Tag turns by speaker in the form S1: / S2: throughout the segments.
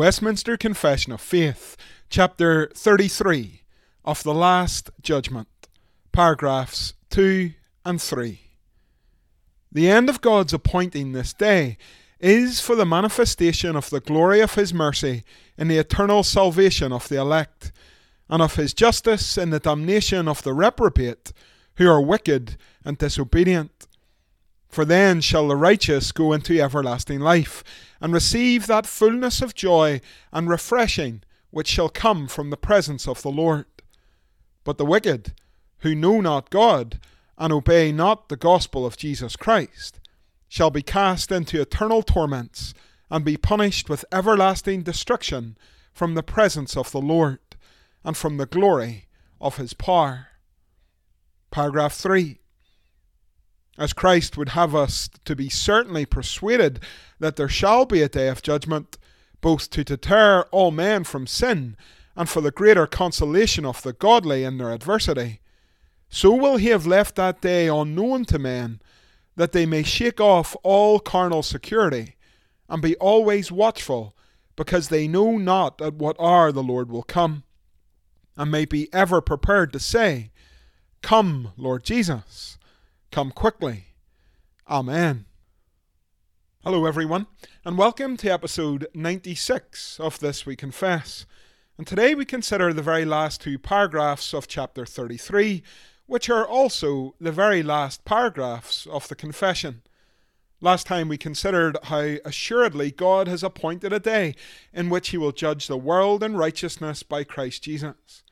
S1: Westminster Confession of Faith, chapter 33 of the Last Judgment, paragraphs 2 and 3. The end of God's appointing this day is for the manifestation of the glory of His mercy in the eternal salvation of the elect, and of His justice in the damnation of the reprobate who are wicked and disobedient. For then shall the righteous go into everlasting life, and receive that fullness of joy and refreshing which shall come from the presence of the Lord. But the wicked, who know not God, and obey not the gospel of Jesus Christ, shall be cast into eternal torments, and be punished with everlasting destruction from the presence of the Lord, and from the glory of his power. Paragraph 3 as Christ would have us to be certainly persuaded that there shall be a day of judgment, both to deter all men from sin and for the greater consolation of the godly in their adversity. So will he have left that day unknown to men, that they may shake off all carnal security, and be always watchful, because they know not at what hour the Lord will come, and may be ever prepared to say, Come, Lord Jesus. Come quickly. Amen. Hello, everyone, and welcome to episode 96 of This We Confess. And today we consider the very last two paragraphs of chapter 33, which are also the very last paragraphs of the confession. Last time we considered how assuredly God has appointed a day in which he will judge the world in righteousness by Christ Jesus.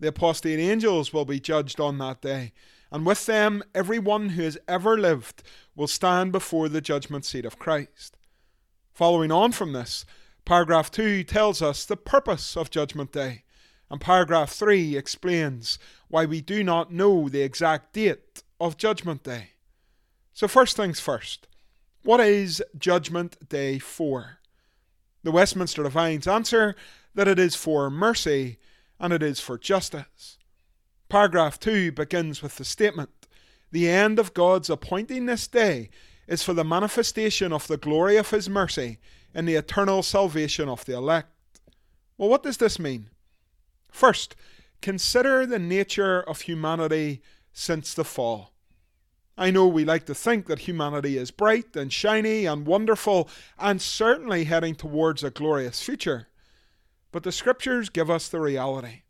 S1: The apostate angels will be judged on that day and with them every one who has ever lived will stand before the judgment seat of Christ. Following on from this, paragraph 2 tells us the purpose of Judgment Day, and paragraph 3 explains why we do not know the exact date of Judgment Day. So, first things first, what is Judgment Day for? The Westminster Divines answer that it is for mercy and it is for justice. Paragraph 2 begins with the statement The end of God's appointing this day is for the manifestation of the glory of His mercy in the eternal salvation of the elect. Well, what does this mean? First, consider the nature of humanity since the fall. I know we like to think that humanity is bright and shiny and wonderful and certainly heading towards a glorious future. But the scriptures give us the reality.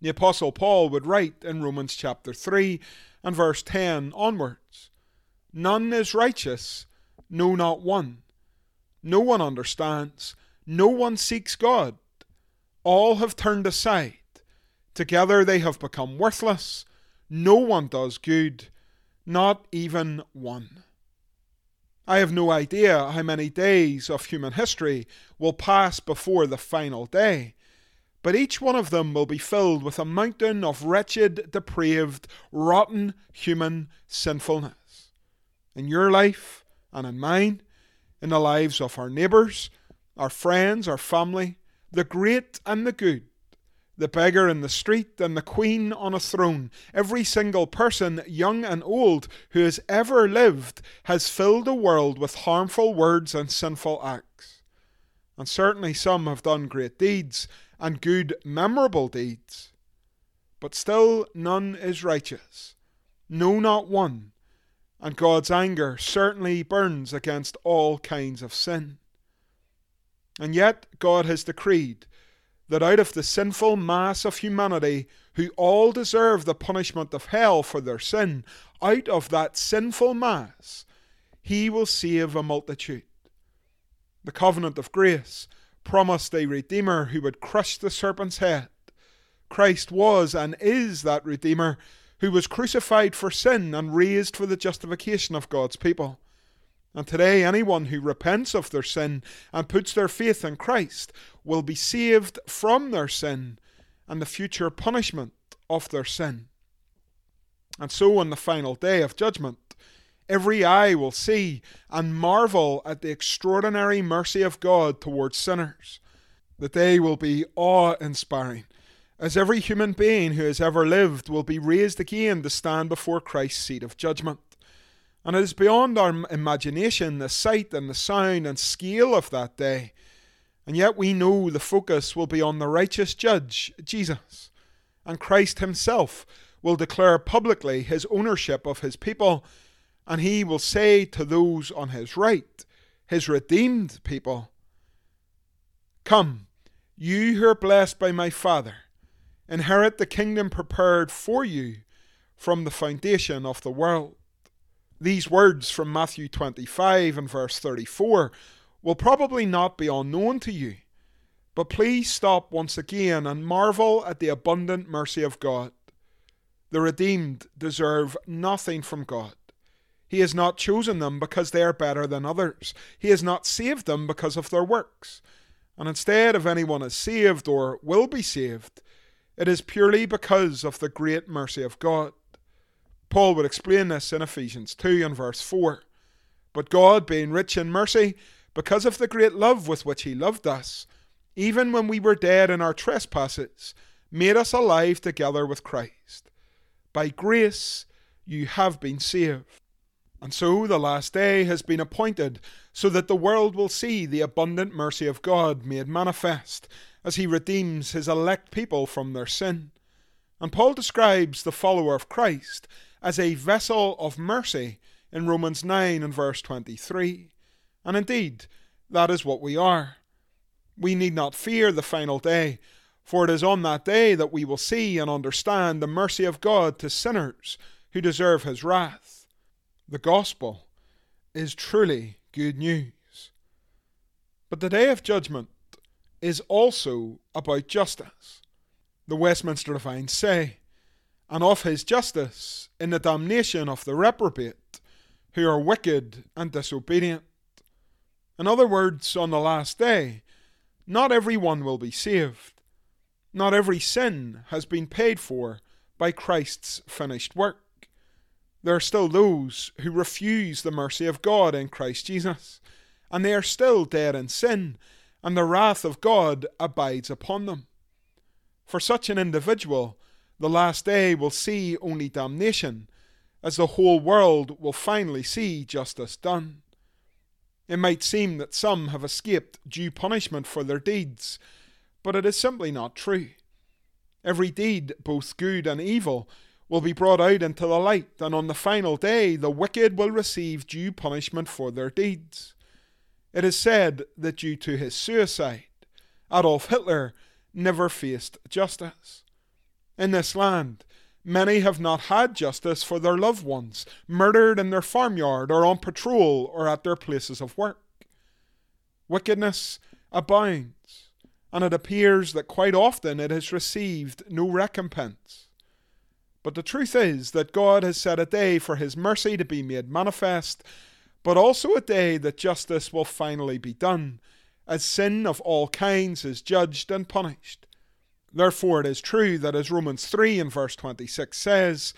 S1: The Apostle Paul would write in Romans chapter 3 and verse 10 onwards None is righteous, no, not one. No one understands, no one seeks God. All have turned aside. Together they have become worthless. No one does good, not even one. I have no idea how many days of human history will pass before the final day but each one of them will be filled with a mountain of wretched, depraved, rotten human sinfulness. In your life and in mine, in the lives of our neighbours, our friends, our family, the great and the good, the beggar in the street and the queen on a throne, every single person, young and old, who has ever lived, has filled the world with harmful words and sinful acts. And certainly some have done great deeds, and good, memorable deeds. But still none is righteous, no, not one, and God's anger certainly burns against all kinds of sin. And yet God has decreed that out of the sinful mass of humanity, who all deserve the punishment of hell for their sin, out of that sinful mass, he will save a multitude. The covenant of grace promised a Redeemer who would crush the serpent's head. Christ was and is that Redeemer who was crucified for sin and raised for the justification of God's people. And today, anyone who repents of their sin and puts their faith in Christ will be saved from their sin and the future punishment of their sin. And so, on the final day of judgment, every eye will see and marvel at the extraordinary mercy of God towards sinners. The day will be awe inspiring, as every human being who has ever lived will be raised again to stand before Christ's seat of judgment. And it is beyond our imagination the sight and the sound and scale of that day. And yet we know the focus will be on the righteous judge, Jesus. And Christ himself will declare publicly his ownership of his people, and he will say to those on his right, his redeemed people, Come, you who are blessed by my Father, inherit the kingdom prepared for you from the foundation of the world. These words from Matthew 25 and verse 34 will probably not be unknown to you, but please stop once again and marvel at the abundant mercy of God. The redeemed deserve nothing from God. He has not chosen them because they are better than others. He has not saved them because of their works. And instead, if anyone is saved or will be saved, it is purely because of the great mercy of God. Paul would explain this in Ephesians 2 and verse 4. But God, being rich in mercy, because of the great love with which He loved us, even when we were dead in our trespasses, made us alive together with Christ. By grace you have been saved. And so the last day has been appointed, so that the world will see the abundant mercy of God made manifest, as He redeems His elect people from their sin. And Paul describes the follower of Christ as a vessel of mercy in Romans 9 and verse 23. And indeed, that is what we are. We need not fear the final day, for it is on that day that we will see and understand the mercy of God to sinners who deserve his wrath. The gospel is truly good news. But the day of judgment is also about justice. The Westminster Divines say, and of his justice in the damnation of the reprobate, who are wicked and disobedient. In other words, on the last day, not everyone will be saved. Not every sin has been paid for by Christ's finished work. There are still those who refuse the mercy of God in Christ Jesus, and they are still dead in sin, and the wrath of God abides upon them. For such an individual, the last day will see only damnation, as the whole world will finally see justice done. It might seem that some have escaped due punishment for their deeds, but it is simply not true. Every deed, both good and evil, will be brought out into the light, and on the final day the wicked will receive due punishment for their deeds. It is said that due to his suicide, Adolf Hitler never faced justice in this land. Many have not had justice for their loved ones, murdered in their farmyard or on patrol or at their places of work. Wickedness abounds, and it appears that quite often it has received no recompense. But the truth is that God has set a day for His mercy to be made manifest, but also a day that justice will finally be done, as sin of all kinds is judged and punished. Therefore, it is true that as Romans 3 and verse 26 says,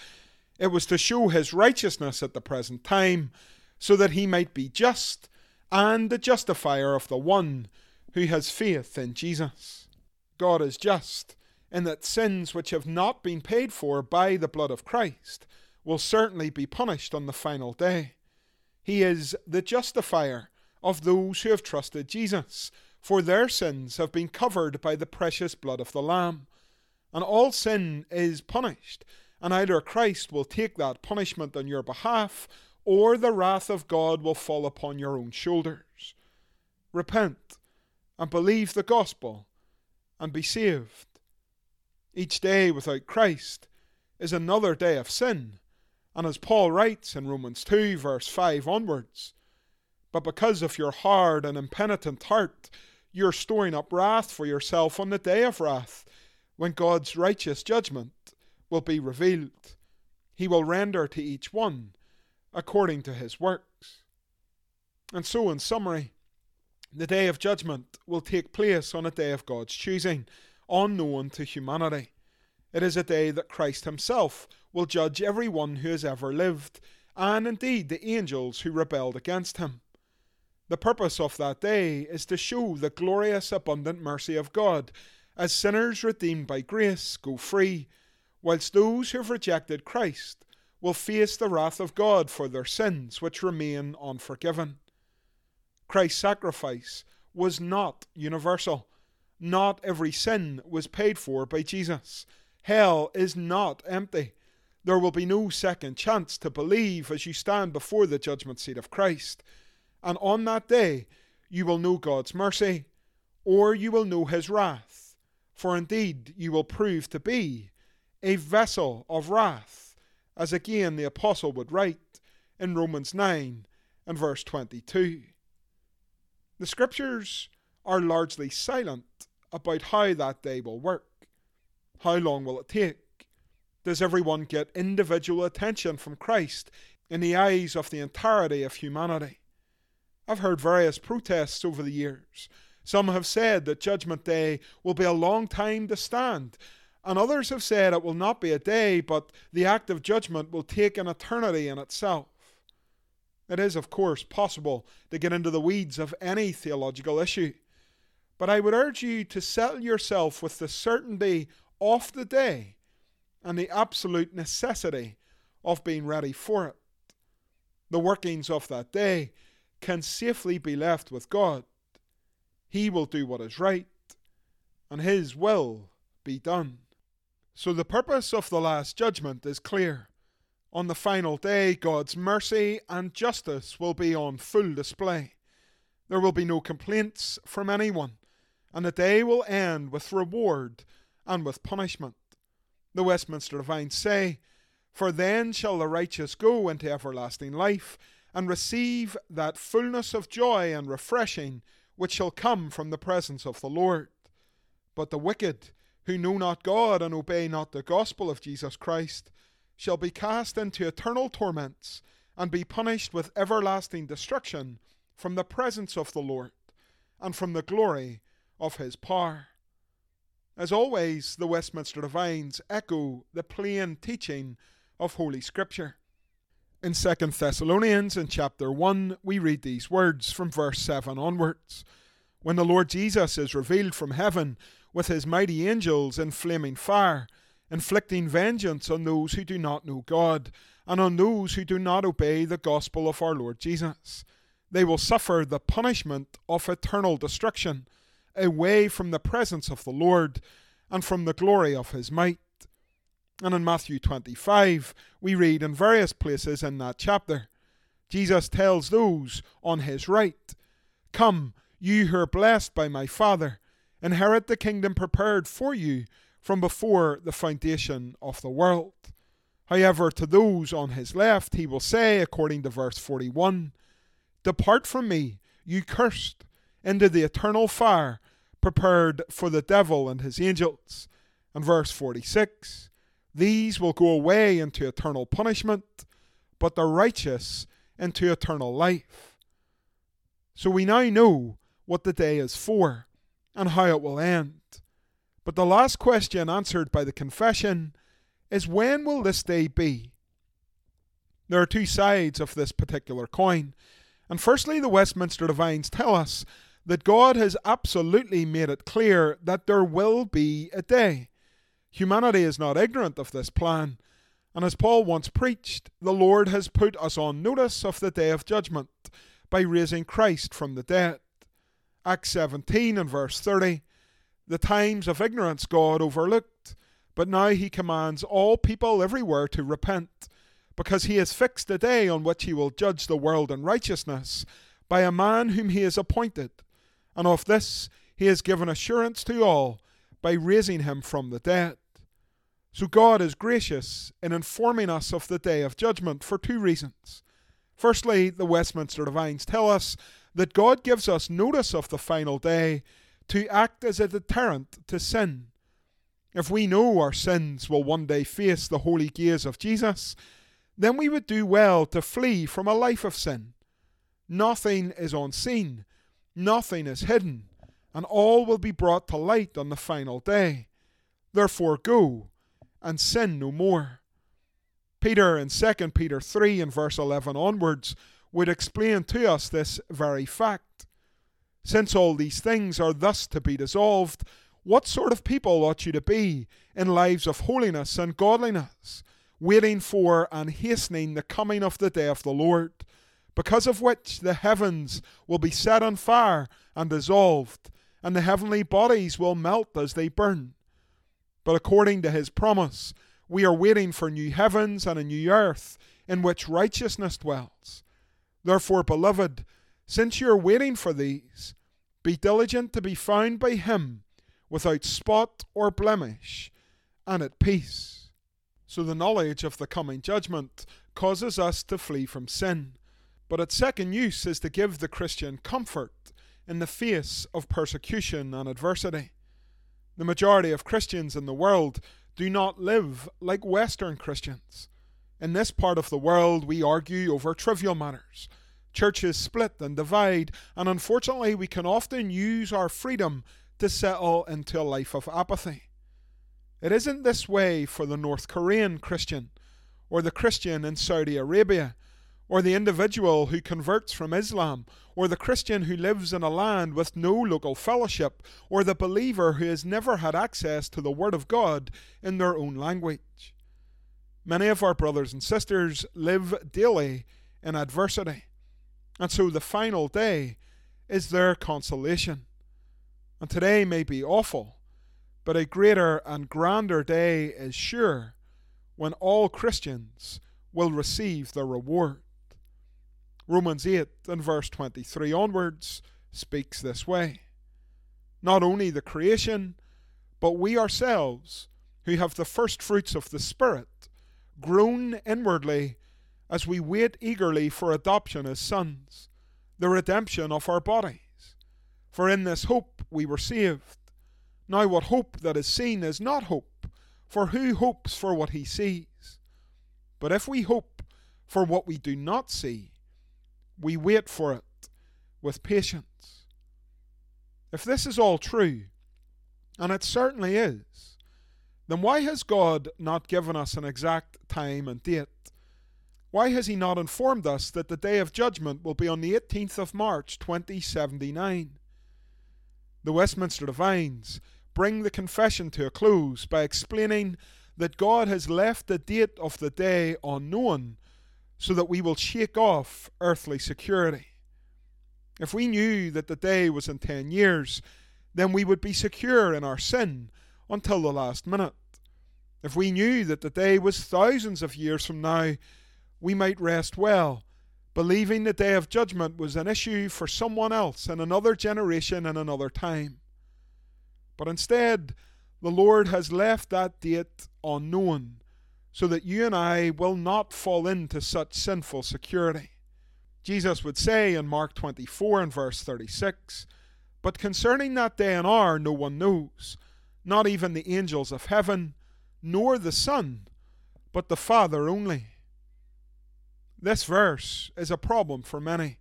S1: it was to show his righteousness at the present time, so that he might be just and the justifier of the one who has faith in Jesus. God is just in that sins which have not been paid for by the blood of Christ will certainly be punished on the final day. He is the justifier of those who have trusted Jesus for their sins have been covered by the precious blood of the Lamb. And all sin is punished, and either Christ will take that punishment on your behalf, or the wrath of God will fall upon your own shoulders. Repent and believe the gospel and be saved. Each day without Christ is another day of sin, and as Paul writes in Romans 2, verse 5 onwards, but because of your hard and impenitent heart, you're storing up wrath for yourself on the day of wrath, when God's righteous judgment will be revealed. He will render to each one according to his works. And so, in summary, the day of judgment will take place on a day of God's choosing, unknown to humanity. It is a day that Christ Himself will judge every one who has ever lived, and indeed the angels who rebelled against Him. The purpose of that day is to show the glorious abundant mercy of God, as sinners redeemed by grace go free, whilst those who have rejected Christ will face the wrath of God for their sins which remain unforgiven. Christ's sacrifice was not universal. Not every sin was paid for by Jesus. Hell is not empty. There will be no second chance to believe as you stand before the judgment seat of Christ. And on that day, you will know God's mercy, or you will know his wrath. For indeed, you will prove to be a vessel of wrath, as again the Apostle would write in Romans 9 and verse 22. The Scriptures are largely silent about how that day will work. How long will it take? Does everyone get individual attention from Christ in the eyes of the entirety of humanity? I've heard various protests over the years. Some have said that Judgment Day will be a long time to stand, and others have said it will not be a day, but the act of judgment will take an eternity in itself. It is, of course, possible to get into the weeds of any theological issue, but I would urge you to settle yourself with the certainty of the day and the absolute necessity of being ready for it. The workings of that day can safely be left with God. He will do what is right, and His will be done. So the purpose of the Last Judgment is clear. On the final day, God's mercy and justice will be on full display. There will be no complaints from anyone, and the day will end with reward and with punishment. The Westminster Divines say, For then shall the righteous go into everlasting life, and receive that fullness of joy and refreshing which shall come from the presence of the Lord. But the wicked, who know not God and obey not the gospel of Jesus Christ, shall be cast into eternal torments and be punished with everlasting destruction from the presence of the Lord and from the glory of his power. As always, the Westminster Divines echo the plain teaching of Holy Scripture. In 2 Thessalonians, in chapter 1, we read these words from verse 7 onwards. When the Lord Jesus is revealed from heaven with his mighty angels in flaming fire, inflicting vengeance on those who do not know God, and on those who do not obey the gospel of our Lord Jesus, they will suffer the punishment of eternal destruction, away from the presence of the Lord and from the glory of his might. And in Matthew 25, we read in various places in that chapter, Jesus tells those on his right, Come, you who are blessed by my Father, inherit the kingdom prepared for you from before the foundation of the world. However, to those on his left, he will say, according to verse 41, Depart from me, you cursed, into the eternal fire prepared for the devil and his angels. And verse 46, these will go away into eternal punishment, but the righteous into eternal life. So we now know what the day is for and how it will end. But the last question answered by the confession is when will this day be? There are two sides of this particular coin. And firstly, the Westminster Divines tell us that God has absolutely made it clear that there will be a day. Humanity is not ignorant of this plan, and as Paul once preached, the Lord has put us on notice of the day of judgment by raising Christ from the dead. Acts 17 and verse 30 The times of ignorance God overlooked, but now he commands all people everywhere to repent, because he has fixed a day on which he will judge the world in righteousness by a man whom he has appointed, and of this he has given assurance to all by raising him from the dead. So God is gracious in informing us of the day of judgment for two reasons. Firstly, the Westminster Divines tell us that God gives us notice of the final day to act as a deterrent to sin. If we know our sins will one day face the holy gaze of Jesus, then we would do well to flee from a life of sin. Nothing is unseen, nothing is hidden, and all will be brought to light on the final day. Therefore, go and sin no more. Peter in 2 Peter 3 and verse 11 onwards would explain to us this very fact. Since all these things are thus to be dissolved, what sort of people ought you to be in lives of holiness and godliness, waiting for and hastening the coming of the day of the Lord, because of which the heavens will be set on fire and dissolved, and the heavenly bodies will melt as they burn? But according to his promise, we are waiting for new heavens and a new earth in which righteousness dwells. Therefore, beloved, since you are waiting for these, be diligent to be found by him without spot or blemish and at peace. So the knowledge of the coming judgment causes us to flee from sin, but its second use is to give the Christian comfort in the face of persecution and adversity. The majority of Christians in the world do not live like Western Christians. In this part of the world, we argue over trivial matters. Churches split and divide, and unfortunately, we can often use our freedom to settle into a life of apathy. It isn't this way for the North Korean Christian, or the Christian in Saudi Arabia, or the individual who converts from Islam, or the Christian who lives in a land with no local fellowship, or the believer who has never had access to the Word of God in their own language. Many of our brothers and sisters live daily in adversity, and so the final day is their consolation. And today may be awful, but a greater and grander day is sure when all Christians will receive the reward. Romans 8 and verse 23 onwards speaks this way Not only the creation, but we ourselves, who have the first fruits of the Spirit, groan inwardly as we wait eagerly for adoption as sons, the redemption of our bodies. For in this hope we were saved. Now, what hope that is seen is not hope, for who hopes for what he sees? But if we hope for what we do not see, we wait for it with patience. If this is all true, and it certainly is, then why has God not given us an exact time and date? Why has He not informed us that the day of judgment will be on the 18th of March 2079? The Westminster Divines bring the confession to a close by explaining that God has left the date of the day unknown so that we will shake off earthly security. If we knew that the day was in ten years, then we would be secure in our sin until the last minute. If we knew that the day was thousands of years from now, we might rest well, believing the day of judgment was an issue for someone else in another generation and another time. But instead, the Lord has left that date unknown so that you and I will not fall into such sinful security. Jesus would say in Mark 24 and verse 36 But concerning that day and hour no one knows, not even the angels of heaven, nor the Son, but the Father only. This verse is a problem for many.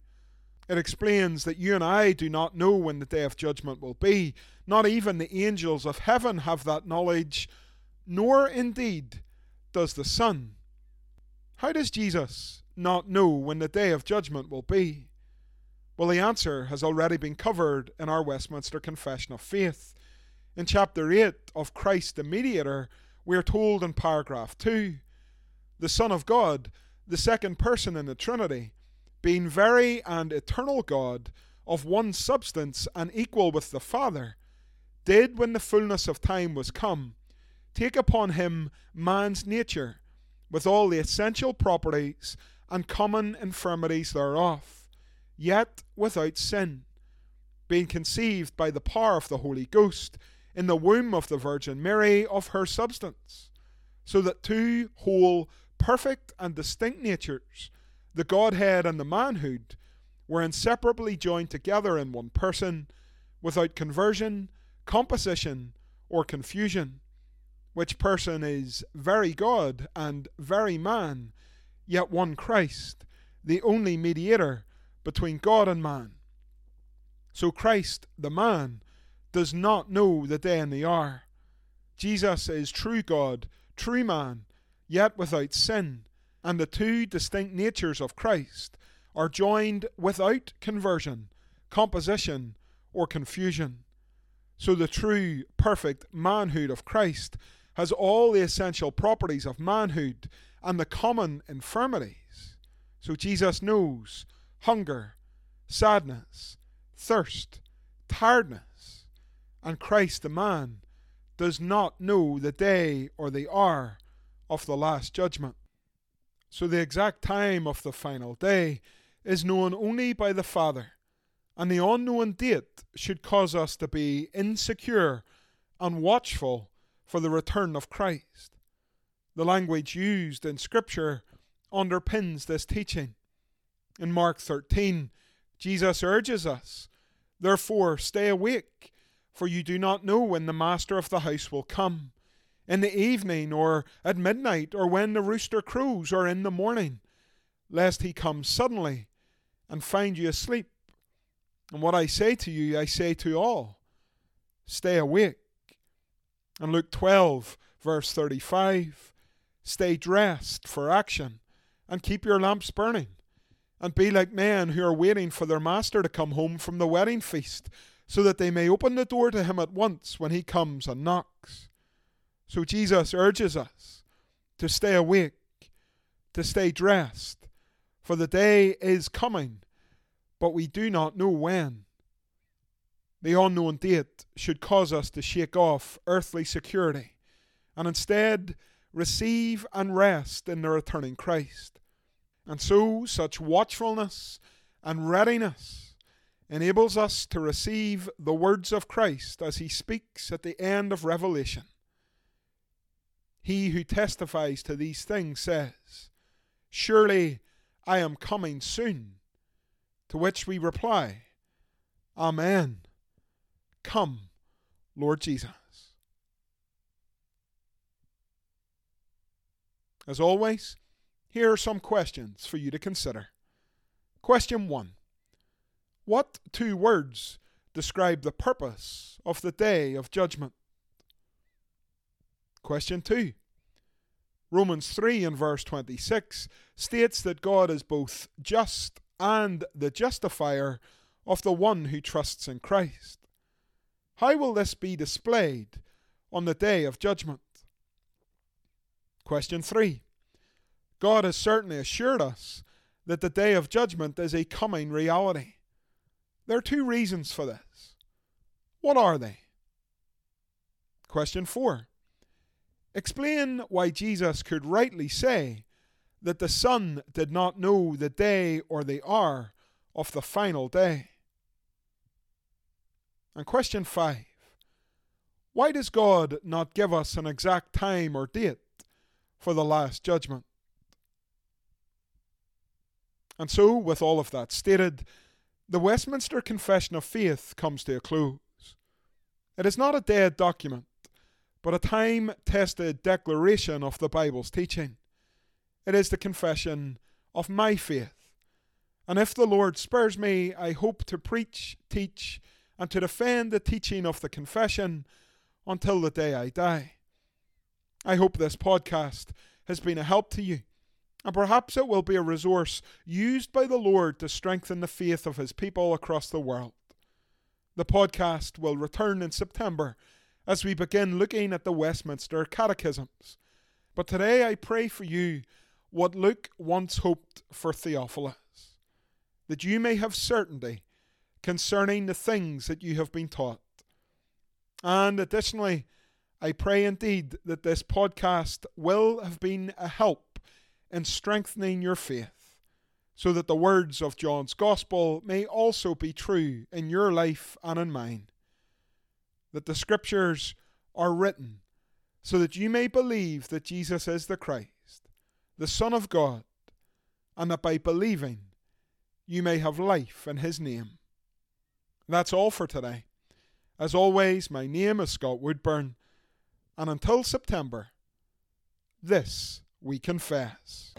S1: It explains that you and I do not know when the day of judgment will be. Not even the angels of heaven have that knowledge, nor indeed does the Son. How does Jesus not know when the day of judgment will be? Well, the answer has already been covered in our Westminster Confession of Faith. In chapter 8 of Christ the Mediator, we are told in paragraph 2 the Son of God, the second person in the Trinity, being very and eternal God, of one substance and equal with the Father, did, when the fullness of time was come, take upon him man's nature, with all the essential properties and common infirmities thereof, yet without sin. being conceived by the power of the Holy Ghost in the womb of the Virgin Mary of her substance, so that two whole, perfect, and distinct natures, the Godhead and the manhood, were inseparably joined together in one person, without conversion, composition, or confusion, which person is very God and very man, yet one Christ, the only mediator between God and man. So Christ, the man, does not know the day and the hour. Jesus is true God, true man, yet without sin, and the two distinct natures of Christ are joined without conversion, composition, or confusion. So the true, perfect manhood of Christ has all the essential properties of manhood and the common infirmities. So Jesus knows hunger, sadness, thirst, tiredness, and Christ the man does not know the day or the hour of the last judgment. So the exact time of the final day is known only by the Father, and the unknown date should cause us to be insecure and watchful for the return of Christ. The language used in Scripture underpins this teaching. In Mark 13, Jesus urges us, Therefore, stay awake, for you do not know when the master of the house will come in the evening, or at midnight, or when the rooster crows, or in the morning, lest he come suddenly and find you asleep. And what I say to you, I say to all stay awake. And Luke 12, verse 35 stay dressed for action, and keep your lamps burning, and be like men who are waiting for their master to come home from the wedding feast, so that they may open the door to him at once when he comes and knocks. So Jesus urges us to stay awake, to stay dressed, for the day is coming, but we do not know when. The unknown date should cause us to shake off earthly security and instead receive and rest in the returning Christ. And so, such watchfulness and readiness enables us to receive the words of Christ as he speaks at the end of Revelation. He who testifies to these things says, Surely I am coming soon. To which we reply, Amen. Come, Lord Jesus. As always, here are some questions for you to consider. Question 1 What two words describe the purpose of the day of judgment? Question 2 Romans 3 and verse 26 states that God is both just and the justifier of the one who trusts in Christ. How will this be displayed on the day of judgment? Question 3. God has certainly assured us that the day of judgment is a coming reality. There are two reasons for this. What are they? Question 4. Explain why Jesus could rightly say that the Son did not know the day or the hour of the final day. And question 5. Why does God not give us an exact time or date for the last judgment. And so, with all of that stated, the Westminster Confession of Faith comes to a close. It is not a dead document, but a time tested declaration of the Bible's teaching. It is the confession of my faith. And if the Lord spares me, I hope to preach, teach, and to defend the teaching of the confession until the day I die. I hope this podcast has been a help to you, and perhaps it will be a resource used by the Lord to strengthen the faith of His people across the world. The podcast will return in September as we begin looking at the Westminster Catechisms. But today I pray for you what Luke once hoped for Theophilus, that you may have certainty concerning the things that you have been taught. And additionally, I pray indeed that this podcast will have been a help in strengthening your faith so that the words of John's Gospel may also be true in your life and in mine. That the Scriptures are written so that you may believe that Jesus is the Christ, the Son of God, and that by believing you may have life in His name. That's all for today. As always, my name is Scott Woodburn, and until September, this we confess.